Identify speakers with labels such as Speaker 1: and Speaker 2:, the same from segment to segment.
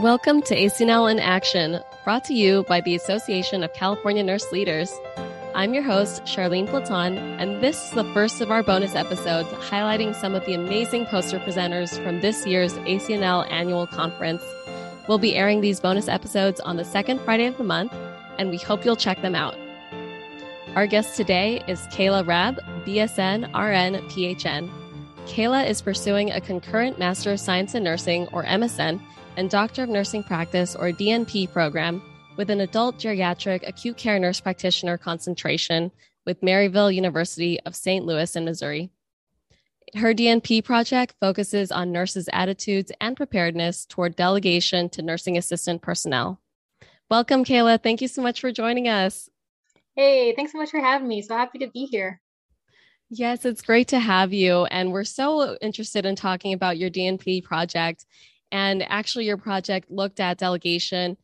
Speaker 1: Welcome to ACNL in Action, brought to you by the Association of California Nurse Leaders. I'm your host, Charlene Platon, and this is the first of our bonus episodes highlighting some of the amazing poster presenters from this year's ACNL annual conference. We'll be airing these bonus episodes on the second Friday of the month, and we hope you'll check them out. Our guest today is Kayla Rabb, BSN RN PHN. Kayla is pursuing a concurrent Master of Science in Nursing, or MSN, and Doctor of Nursing Practice, or DNP program with an adult geriatric acute care nurse practitioner concentration with Maryville University of St. Louis in Missouri. Her DNP project focuses on nurses' attitudes and preparedness toward delegation to nursing assistant personnel. Welcome, Kayla. Thank you so much for joining us.
Speaker 2: Hey, thanks so much for having me. So happy to be here.
Speaker 1: Yes, it's great to have you. And we're so interested in talking about your DNP project and actually, your project looked at delegation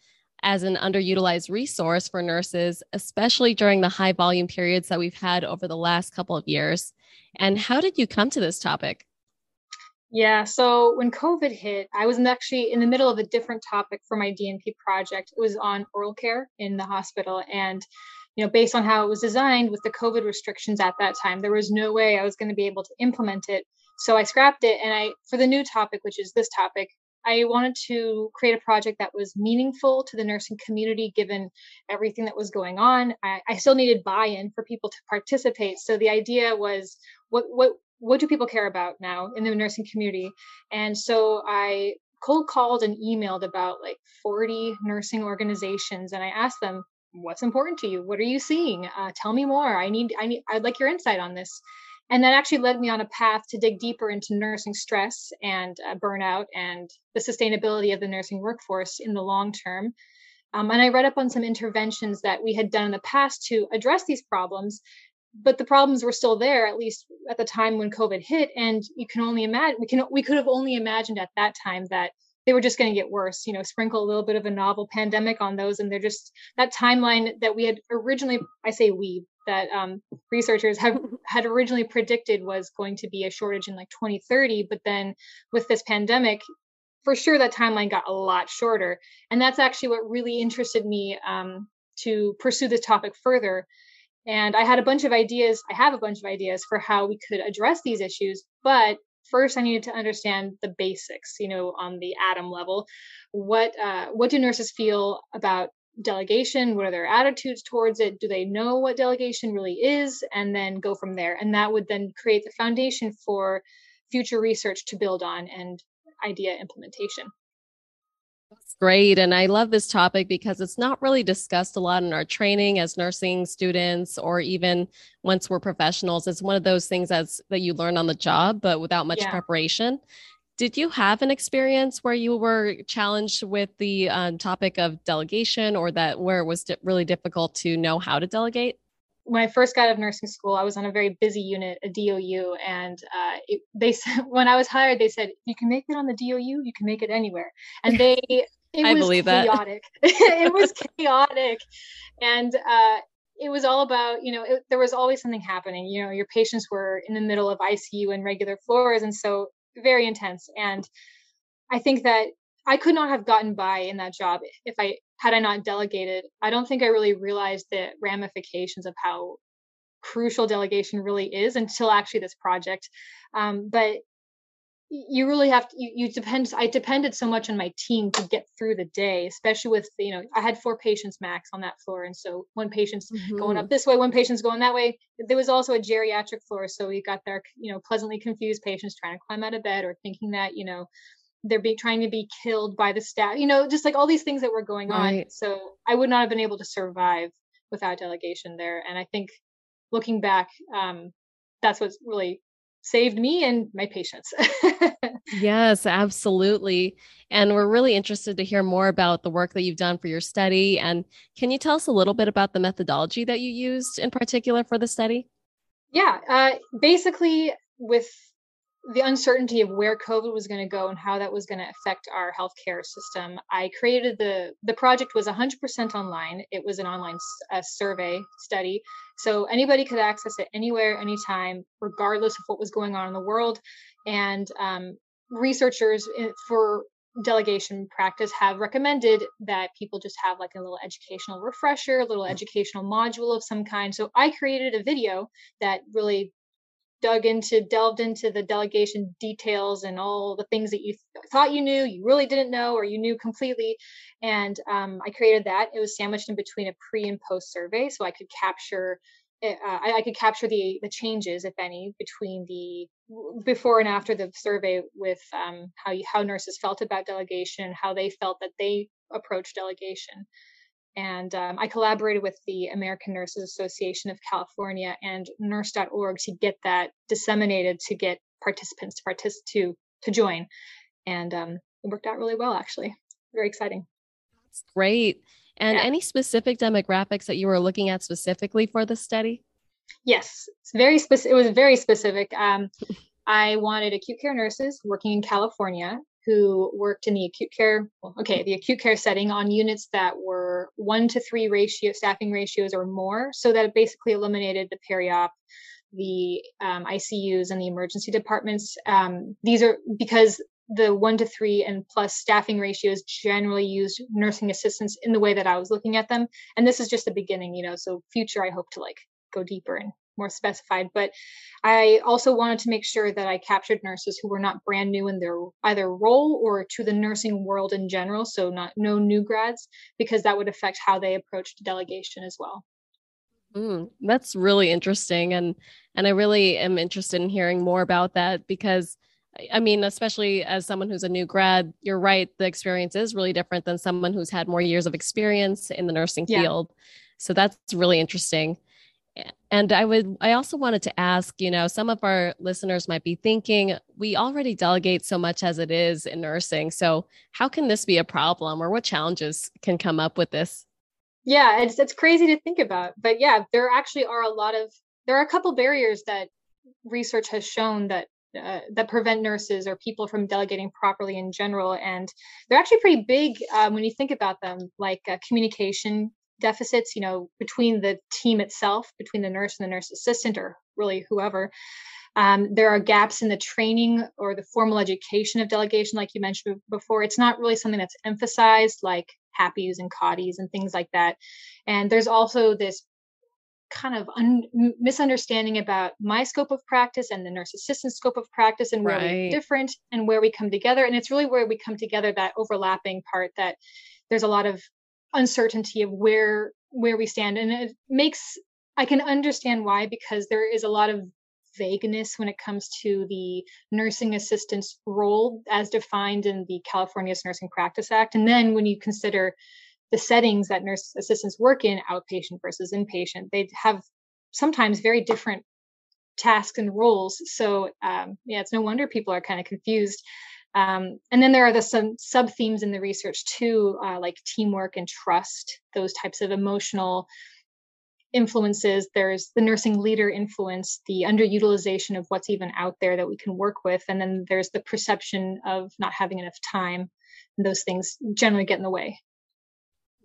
Speaker 1: as an underutilized resource for nurses, especially during the high volume periods that we've had over the last couple of years. And how did you come to this topic?
Speaker 2: Yeah, so when COVID hit, I was actually in the middle of a different topic for my DNP project. It was on oral care in the hospital. And, you know, based on how it was designed with the COVID restrictions at that time, there was no way I was going to be able to implement it. So I scrapped it. And I, for the new topic, which is this topic, I wanted to create a project that was meaningful to the nursing community given everything that was going on. I, I still needed buy-in for people to participate. So the idea was what what what do people care about now in the nursing community? And so I cold called and emailed about like 40 nursing organizations and I asked them what's important to you what are you seeing uh, tell me more i need i need i'd like your insight on this and that actually led me on a path to dig deeper into nursing stress and uh, burnout and the sustainability of the nursing workforce in the long term. Um, and I read up on some interventions that we had done in the past to address these problems, but the problems were still there, at least at the time when COVID hit. And you can only imagine we can we could have only imagined at that time that they were just going to get worse. You know, sprinkle a little bit of a novel pandemic on those, and they're just that timeline that we had originally. I say we, that um, researchers have had originally predicted was going to be a shortage in like 2030 but then with this pandemic for sure that timeline got a lot shorter. And that's actually what really interested me um, to pursue this topic further. And i had a bunch of ideas i have a bunch of ideas for how we could address these issues but first i needed to understand the basics you know on the atom level. What uh, what do nurses feel about delegation? What are their attitudes towards it? Do they know what delegation really is? And then go from there. And that would then create the foundation for future research to build on and idea implementation.
Speaker 1: That's great. And i love this topic because it's not really discussed a lot in our training as nursing students or even once we're professionals. It's one of those things that's that you learn on the job but without much yeah. preparation did you have an experience where you were challenged with the um, topic of delegation or that where it was really difficult to know how to delegate?
Speaker 2: When I first got out of nursing school, I was on a very busy unit, a DOU, and uh, it, they said when I was hired, they said you can make it on the DOU, you can make it anywhere, and they it
Speaker 1: I
Speaker 2: was
Speaker 1: believe
Speaker 2: chaotic. it was chaotic, and uh, it was all about you know it, there was always something happening. You know, your patients were in the middle of ICU and regular floors, and so very intense. And I think that I could not have gotten by in that job if I had I not delegated. I don't think I really realized the ramifications of how crucial delegation really is until actually this project. Um, but you really have to you, you depend i depended so much on my team to get through the day especially with you know i had four patients max on that floor and so one patient's mm-hmm. going up mm-hmm. this way one patient's going that way there was also a geriatric floor so we got there you know pleasantly confused patients trying to climb out of bed or thinking that you know they're being trying to be killed by the staff you know just like all these things that were going right. on so i would not have been able to survive without delegation there and i think looking back um that's what's really saved me and my patients.
Speaker 1: yes, absolutely. And we're really interested to hear more about the work that you've done for your study. And can you tell us a little bit about the methodology that you used in particular for the study?
Speaker 2: Yeah, uh, basically, with the uncertainty of where COVID was going to go and how that was going to affect our healthcare system, I created the the project was 100% online. It was an online uh, survey study, so anybody could access it anywhere, anytime, regardless of what was going on in the world. And um, researchers eh, for delegation practice have recommended that people just have like a little educational refresher, a little educational module of some kind. So I created a video that really dug into delved into the delegation details and all the things that you th- thought you knew you really didn't know or you knew completely. And um, i created that. It was sandwiched in between a pre and post survey so i could capture uh, I, I, could capture the the changes, if any, between the before and after the survey with um, how you, how nurses felt about delegation, how they felt that they approached delegation, and um, I collaborated with the American Nurses Association of California and Nurse.org to get that disseminated to get participants to participate to to join, and um, it worked out really well. Actually, very exciting.
Speaker 1: That's great. And yeah. any specific demographics that you were looking at specifically for the study?
Speaker 2: Yes, it's very specific. It was very specific. Um, I wanted acute care nurses working in California who worked in the acute care, well, okay, the acute care setting on units that were one to three ratio staffing ratios or more, so that it basically eliminated the peri-op, the um, ICUs, and the emergency departments. Um, these are because the one to three and plus staffing ratios generally used nursing assistants in the way that I was looking at them. And this is just the beginning, you know. So future, I hope to like go deeper and more specified. But I also wanted to make sure that I captured nurses who were not brand new in their either role or to the nursing world in general. So not no new grads, because that would affect how they approached delegation as well.
Speaker 1: Mm, that's really interesting, and and I really am interested in hearing more about that because I mean, especially as someone who's a new grad, you're right. The experience is really different than someone who's had more years of experience in the nursing yeah. field. So that's really interesting. And I would, I also wanted to ask, you know, some of our listeners might be thinking, we already delegate so much as it is in nursing. So how can this be a problem or what challenges can come up with this?
Speaker 2: Yeah, it's, it's crazy to think about. But yeah, there actually are a lot of, there are a couple barriers that research has shown that uh, that prevent nurses or people from delegating properly in general. And they're actually pretty big um, when you think about them, like uh, communication deficits, you know, between the team itself, between the nurse and the nurse assistant, or really whoever. Um, there are gaps in the training or the formal education of delegation, like you mentioned before. It's not really something that's emphasized, like HAPIs and CAUTIs and things like that. And there's also this kind of un- misunderstanding about my scope of practice and the nurse assistant scope of practice and where right. we're different and where we come together. And it's really where we come together that overlapping part that there's a lot of uncertainty of where where we stand and it makes i can understand why because there is a lot of vagueness when it comes to the nursing assistant's role as defined in the california's nursing practice act and then when you consider the settings that nurse assistants work in outpatient versus inpatient they have sometimes very different tasks and roles. So um, yeah it's no wonder people are kind of confused um, and then there are the some sub themes in the research too, uh, like teamwork and trust, those types of emotional influences. There's the nursing leader influence, the underutilization of what's even out there that we can work with. And then there's the perception of not having enough time. And those things generally get in the way.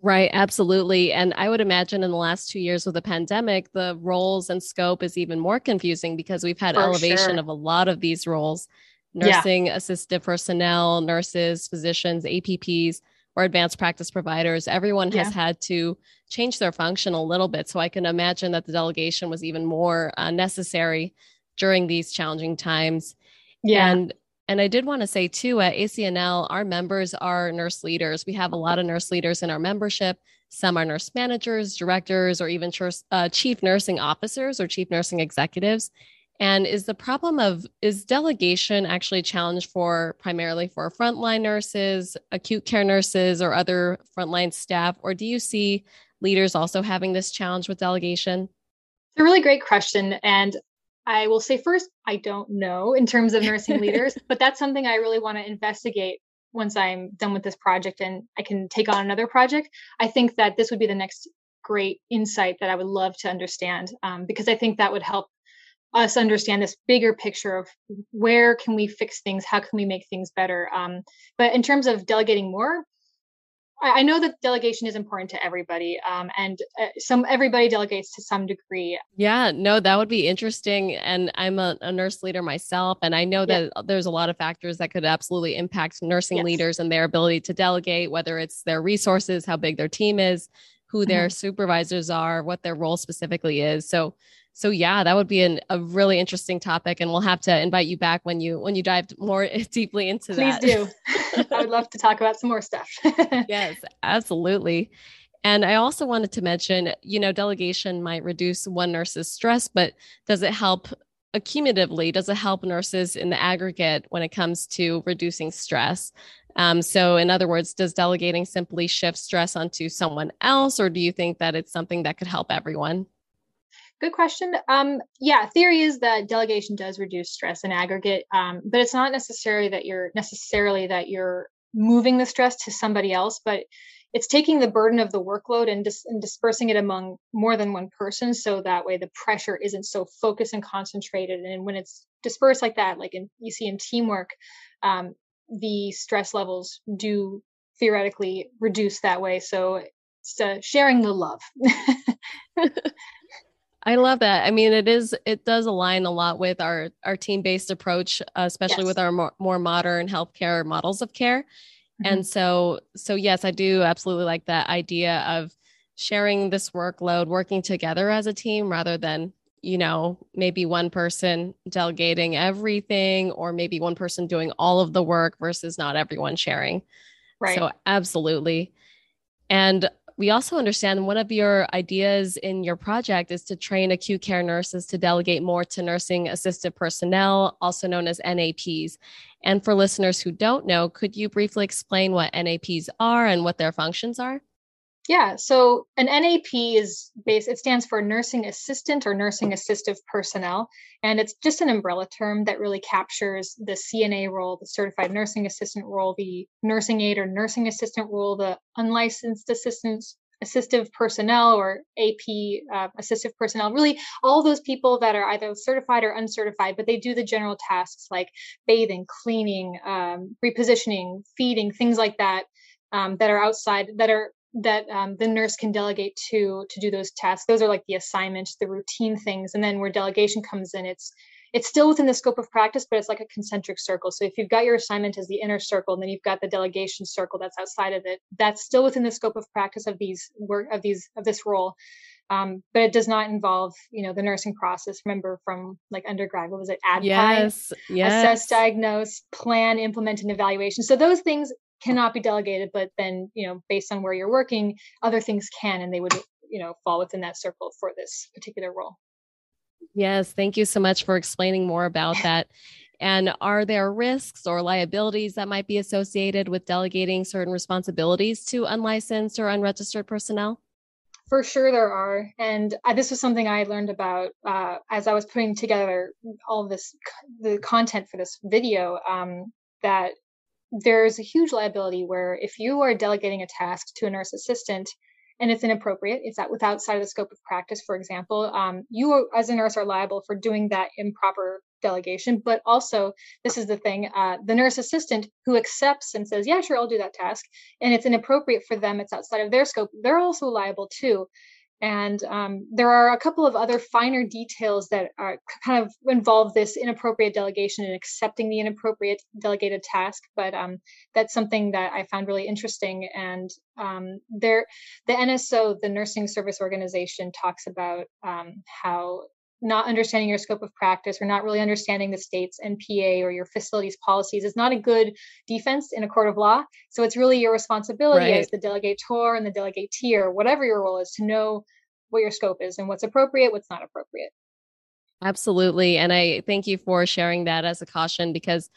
Speaker 1: Right, absolutely. And I would imagine in the last two years with the pandemic, the roles and scope is even more confusing because we've had For elevation sure. of a lot of these roles nursing yeah. assistive personnel, nurses, physicians, APPs, or advanced practice providers. Everyone yeah. has had to change their function a little bit. So I can imagine that the delegation was even more uh, necessary during these challenging times. Yeah. And and I did want to say too, at ACNL, our members are nurse leaders. We have a lot of nurse leaders in our membership. Some are nurse managers, directors, or even uh, chief nursing officers or chief nursing executives. And is the problem of is delegation actually a challenge for primarily for frontline nurses, acute care nurses, or other frontline staff? Or do you see leaders also having this challenge with delegation?
Speaker 2: It's a really great question. And I will say first, I don't know in terms of nursing leaders, but that's something I really want to investigate once I'm done with this project and I can take on another project. I think that this would be the next great insight that I would love to understand um, because I think that would help us understand this bigger picture of where can we fix things how can we make things better um, but in terms of delegating more I know that delegation is important to everybody, um, and uh, some everybody delegates to some degree.
Speaker 1: Yeah, no, that would be interesting. And I'm a, a nurse leader myself, and I know that yeah. there's a lot of factors that could absolutely impact nursing yes. leaders and their ability to delegate, whether it's their resources, how big their team is, who their mm-hmm. supervisors are, what their role specifically is. So so yeah that would be an, a really interesting topic and we'll have to invite you back when you when you dive more deeply into
Speaker 2: Please
Speaker 1: that.
Speaker 2: please do. I would love to talk about some more stuff.
Speaker 1: Yes absolutely. And i also wanted to mention you know delegation might reduce one nurse's stress but does it help accumulatively? Does it help nurses in the aggregate when it comes to reducing stress um, so in other words does delegating simply shift stress onto someone else or do you think that it's something that could help everyone
Speaker 2: Good question. Um, yeah, theory is that delegation does reduce stress in aggregate, um, but it's not necessarily that you're necessarily that you're moving the stress to somebody else, but it's taking the burden of the workload and, dis- and dispersing it among more than one person, so that way the pressure isn't so focused and concentrated. And when it's dispersed like that, like in you see in teamwork, um, the stress levels do theoretically reduce that way. So it's uh, sharing the love.
Speaker 1: I love that. I mean, it is it does align a lot with our our team based approach, uh, especially yes. with our more, more modern healthcare models of care. Mm-hmm. And so, so yes, I do absolutely like that idea of sharing this workload, working together as a team rather than you know maybe one person delegating everything or maybe one person doing all of the work versus not everyone sharing. Right. So absolutely. And we also understand one of your ideas in your project is to train acute care nurses to delegate more to nursing assisted personnel, also known as NAPs. And for listeners who don't know, could you briefly explain what NAPs are and what their functions are?
Speaker 2: Yeah, so an NAP is based, it stands for nursing assistant or nursing assistive personnel. And it's just an umbrella term that really captures the CNA role, the certified nursing assistant role, the nursing aide or nursing assistant role, the unlicensed assistants assistive personnel or AP uh, assistive personnel, really all those people that are either certified or uncertified, but they do the general tasks like bathing, cleaning, um, repositioning, feeding, things like that, um, that are outside, that are that um, the nurse can delegate to to do those tasks those are like the assignments the routine things and then where delegation comes in it's it's still within the scope of practice but it's like a concentric circle so if you've got your assignment as the inner circle and then you've got the delegation circle that's outside of it that's still within the scope of practice of these work of these of this role um, but it does not involve, you know, the nursing process. Remember from like undergrad, what was it? ADPIE,
Speaker 1: yes, yes.
Speaker 2: assess, diagnose, plan, implement, and evaluation. So those things cannot be delegated but then you know based on where you're working other things can and they would you know fall within that circle for this particular role.
Speaker 1: Yes thank you so much for explaining more about that. And are there risks or liabilities that might be associated with delegating certain responsibilities to unlicensed or unregistered personnel?
Speaker 2: For sure there are and uh, this was something i learned about uh, as i was putting together all this the content for this video um, that there's a huge liability where if you are delegating a task to a nurse assistant and it's inappropriate, it's out, with outside of the scope of practice, for example, um, you as a nurse are liable for doing that improper delegation. But also, this is the thing uh, the nurse assistant who accepts and says, Yeah, sure, I'll do that task, and it's inappropriate for them, it's outside of their scope, they're also liable too. And um, there are a couple of other finer details that are kind of involve this inappropriate delegation and accepting the inappropriate delegated task. But um, that's something that I found really interesting. And um, there, the NSO, the Nursing Service Organization, talks about um, how not understanding your scope of practice or not really understanding the state's NPA or your facility's policies is not a good defense in a court of law. So it's really your responsibility right. as the delegator and the delegatee or whatever your role is to know what your scope is and what's appropriate, what's not appropriate.
Speaker 1: Absolutely. And I thank you for sharing that as a caution because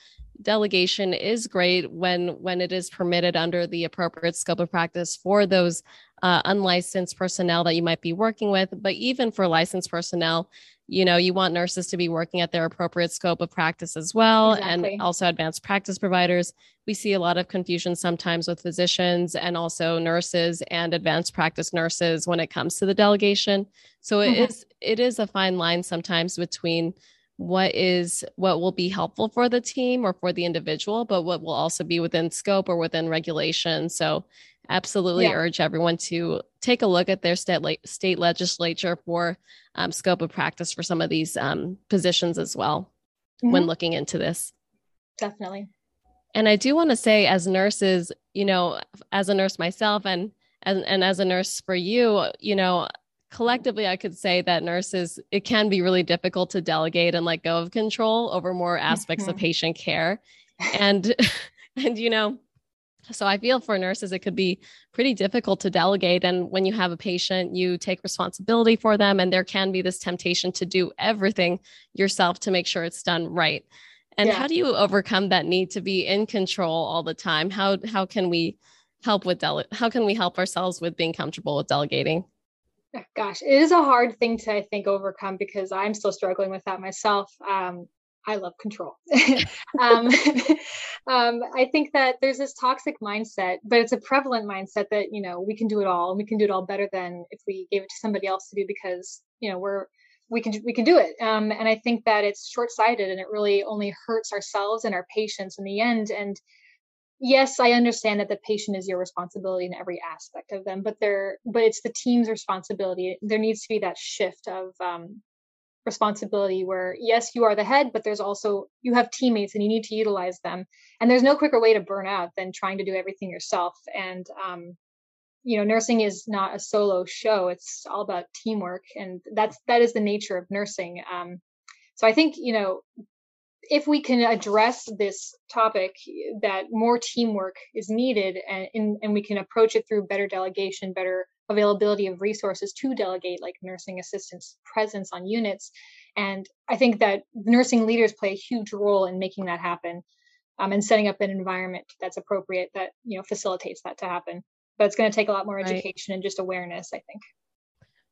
Speaker 1: delegation is great when when it is permitted under the appropriate scope of practice for those uh, unlicensed personnel that you might be working with but even for licensed personnel you know you want nurses to be working at their appropriate scope of practice as well exactly. and also advanced practice providers we see a lot of confusion sometimes with physicians and also nurses and advanced practice nurses when it comes to the delegation so it mm-hmm. is it is a fine line sometimes between what is what will be helpful for the team or for the individual but what will also be within scope or within regulation so absolutely yeah. urge everyone to take a look at their state, state legislature for um, scope of practice for some of these um, positions as well mm-hmm. when looking into this.
Speaker 2: Definitely.
Speaker 1: And I do want to say, as nurses, you know, as a nurse myself and, and, and as a nurse for you, you know, collectively, I could say that nurses, it can be really difficult to delegate and let go of control over more aspects mm-hmm. of patient care. And, and, you know, so I feel for nurses, it could be pretty difficult to delegate. And when you have a patient, you take responsibility for them, and there can be this temptation to do everything yourself to make sure it's done right. And yeah. how do you overcome that need to be in control all the time? How how can we help with dele- how can we help ourselves with being comfortable with delegating?
Speaker 2: Gosh, it is a hard thing to I think overcome because I'm still struggling with that myself. Um, I love control. um, um, I think that there's this toxic mindset, but it's a prevalent mindset that you know we can do it all, and we can do it all better than if we gave it to somebody else to do because you know we're we can we can do it. Um, and I think that it's short sighted, and it really only hurts ourselves and our patients in the end. And yes, I understand that the patient is your responsibility in every aspect of them, but they're but it's the team's responsibility. There needs to be that shift of um, responsibility where yes you are the head but there's also you have teammates and you need to utilize them. And there's no quicker way to burn out than trying to do everything yourself. And um, you know nursing is not a solo show. It's all about teamwork and that's that is the nature of nursing. Um, so i think you know if we can address this topic that more teamwork is needed and, and we can approach it through better delegation better availability of resources to delegate like nursing assistants presence on units. And i think that nursing leaders play a huge role in making that happen um, and setting up an environment that's appropriate that you know facilitates that to happen. But it's going to take a lot more education right. and just awareness i think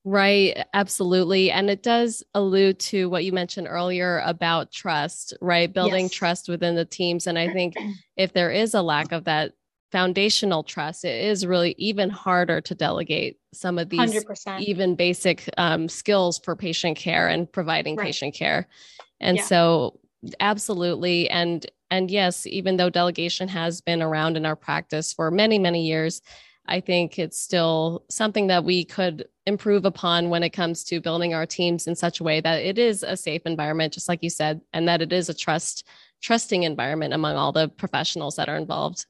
Speaker 1: Right, absolutely. And it does allude to what you mentioned earlier about trust, right? Building yes. trust within the teams. And I think if there is a lack of that, foundational trust, it is really even harder to delegate some of these 100%. even basic um, skills for patient care and providing right. patient care. And yeah. so, absolutely, and and yes, even though delegation has been around in our practice for many many years, I think it's still something that we could improve upon when it comes to building our teams in such a way that it is a safe environment, just like you said, and that it is a trust trusting environment among all the professionals that are involved.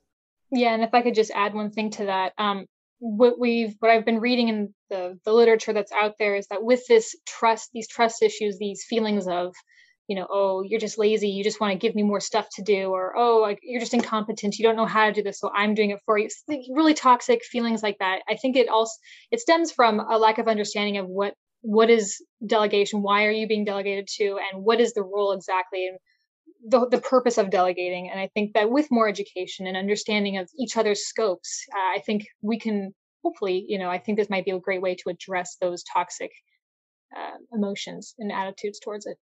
Speaker 2: Yeah, and if I could just add one thing to that, um, what we've what I've been reading in the the literature that's out there is that with this trust, these trust issues, these feelings of, you know, oh, you're just lazy, you just want to give me more stuff to do, or oh, like you're just incompetent, you don't know how to do this, so I'm doing it for you. really toxic feelings like that. I think it also it stems from a lack of understanding of what what is delegation, why are you being delegated to, and what is the role exactly, and the, the purpose of delegating. And I think that with more education and understanding of each other's scopes, uh, I think we can hopefully, you know, I think this might be a great way to address those toxic uh, emotions and attitudes towards it.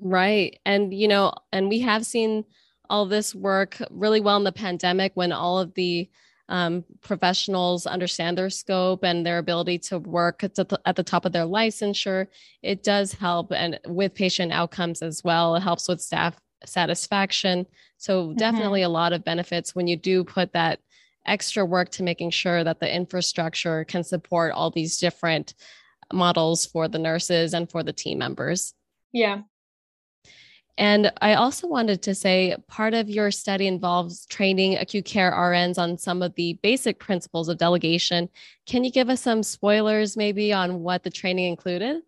Speaker 1: Right. And, you know, and we have seen all this work really well in the pandemic when all of the um, professionals understand their scope and their ability to work at the, at the top of their licensure. It does help and with patient outcomes as well. It helps with staff satisfaction. So, mm-hmm. definitely a lot of benefits when you do put that extra work to making sure that the infrastructure can support all these different models for the nurses and for the team members.
Speaker 2: Yeah.
Speaker 1: And I also wanted to say part of your study involves training acute care RNs on some of the basic principles of delegation. Can you give us some spoilers maybe on what the training included?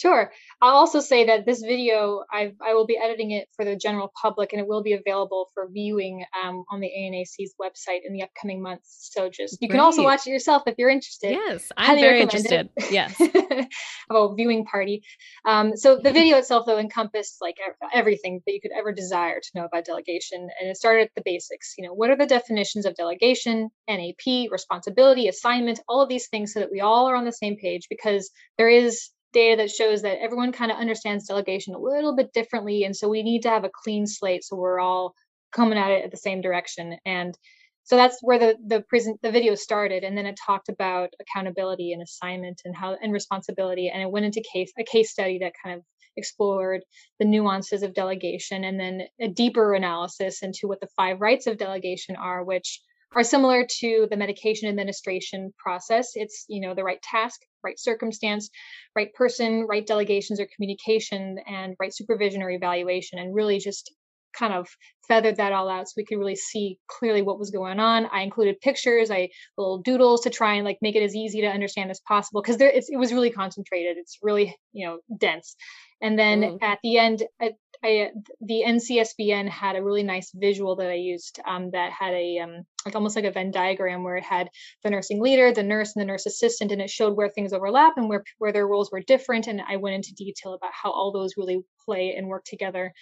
Speaker 2: Sure. I'll also say that this video, I, I will be editing it for the general public and it will be available for viewing um, on the ANAC's website in the upcoming months. So just, you Great. can also watch it yourself if you're interested.
Speaker 1: Yes, I'm very interested. It. Yes.
Speaker 2: a viewing party. Um, so the video itself, though, encompassed like everything that you could ever desire to know about delegation. And it started at the basics. You know, what are the definitions of delegation, NAP, responsibility, assignment, all of these things so that we all are on the same page because there is data that shows that everyone kind of understands delegation a little bit differently and so we need to have a clean slate so we're all coming at it at the same direction and so that's where the the present the video started and then it talked about accountability and assignment and how and responsibility and it went into case a case study that kind of explored the nuances of delegation and then a deeper analysis into what the five rights of delegation are which are similar to the medication administration process. It's, you know, the right task, right circumstance, right person, right delegations or communication, and right supervision or evaluation, and really just kind of feathered that all out so we could really see clearly what was going on. I included pictures, I little doodles to try and like make it as easy to understand as possible because there it was really concentrated. It's really you know dense. And then mm. at the end, I, I, the NCSBN had a really nice visual that I used um, that had a um, like almost like a Venn diagram where it had the nursing leader, the nurse, and the nurse assistant, and it showed where things overlap and where where their roles were different. And I went into detail about how all those really play and work together.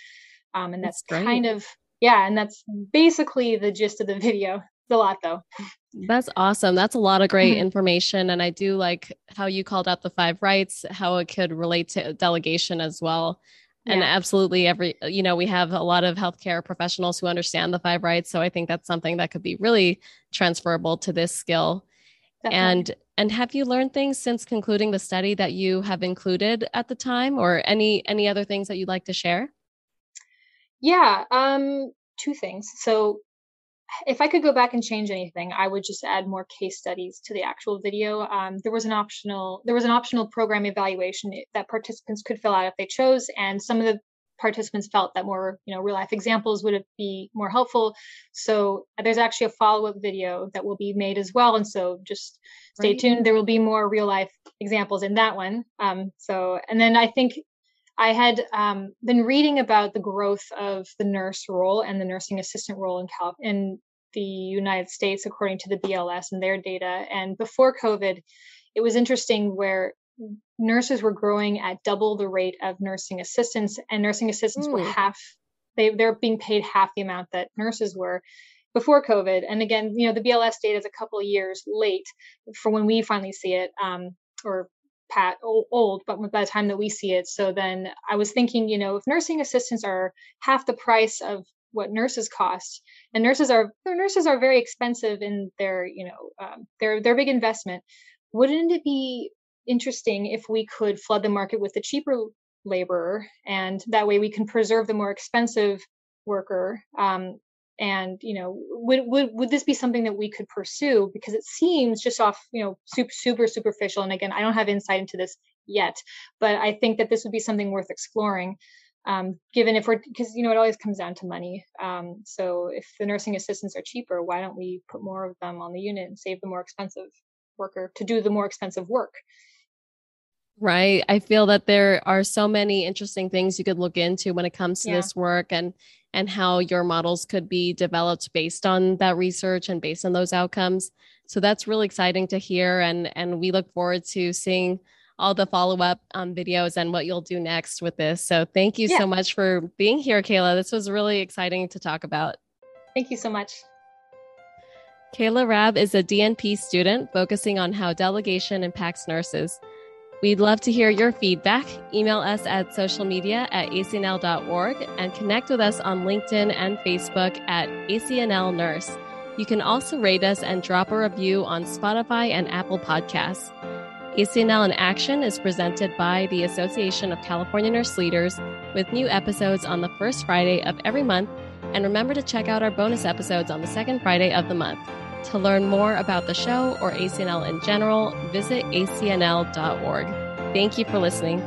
Speaker 2: Um, and that's, that's kind of yeah, and that's basically the gist of the video. It's a lot though.
Speaker 1: That's awesome. That's a lot of great mm-hmm. information. And I do like how you called out the five rights, how it could relate to delegation as well. Yeah. And absolutely every, you know, we have a lot of healthcare professionals who understand the five rights. So I think that's something that could be really transferable to this skill. Definitely. And and have you learned things since concluding the study that you have included at the time or any any other things that you'd like to share?
Speaker 2: Yeah, um, two things. So if I could go back and change anything, I would just add more case studies to the actual video. Um, there was an optional there was an optional program evaluation that participants could fill out if they chose, and some of the participants felt that more you know real life examples would be more helpful. So there's actually a follow up video that will be made as well, and so just stay right. tuned. There will be more real life examples in that one. Um, so and then I think I had um, been reading about the growth of the nurse role and the nursing assistant role in, Cal- in the United States, according to the BLS and their data. And before COVID, it was interesting where nurses were growing at double the rate of nursing assistants, and nursing assistants mm. were half. They they're being paid half the amount that nurses were before COVID. And again, you know, the BLS data is a couple of years late for when we finally see it, um, or pat old but by the time that we see it so then i was thinking you know if nursing assistants are half the price of what nurses cost and nurses are their nurses are very expensive in their you know um, their their big investment wouldn't it be interesting if we could flood the market with the cheaper laborer and that way we can preserve the more expensive worker um, and you know would, would would this be something that we could pursue because it seems just off you know super super superficial and again i don't have insight into this yet but i think that this would be something worth exploring um, given if we're because you know it always comes down to money um, so if the nursing assistants are cheaper why don't we put more of them on the unit and save the more expensive worker to do the more expensive work
Speaker 1: Right. I feel that there are so many interesting things you could look into when it comes to yeah. this work and and how your models could be developed based on that research and based on those outcomes. So that's really exciting to hear and and we look forward to seeing all the follow-up um, videos and what you'll do next with this. So thank you yeah. so much for being here, Kayla. This was really exciting to talk about.
Speaker 2: Thank you so much.
Speaker 1: Kayla Rabb is a DNP student focusing on how delegation impacts nurses. We'd love to hear your feedback. Email us at social media at acnl.org and connect with us on LinkedIn and Facebook at ACNL Nurse. You can also rate us and drop a review on Spotify and Apple Podcasts. ACNL in Action is presented by the Association of California Nurse Leaders with new episodes on the first Friday of every month. And remember to check out our bonus episodes on the second Friday of the month. To learn more about the show or ACNL in general, visit acnl.org. Thank you for listening.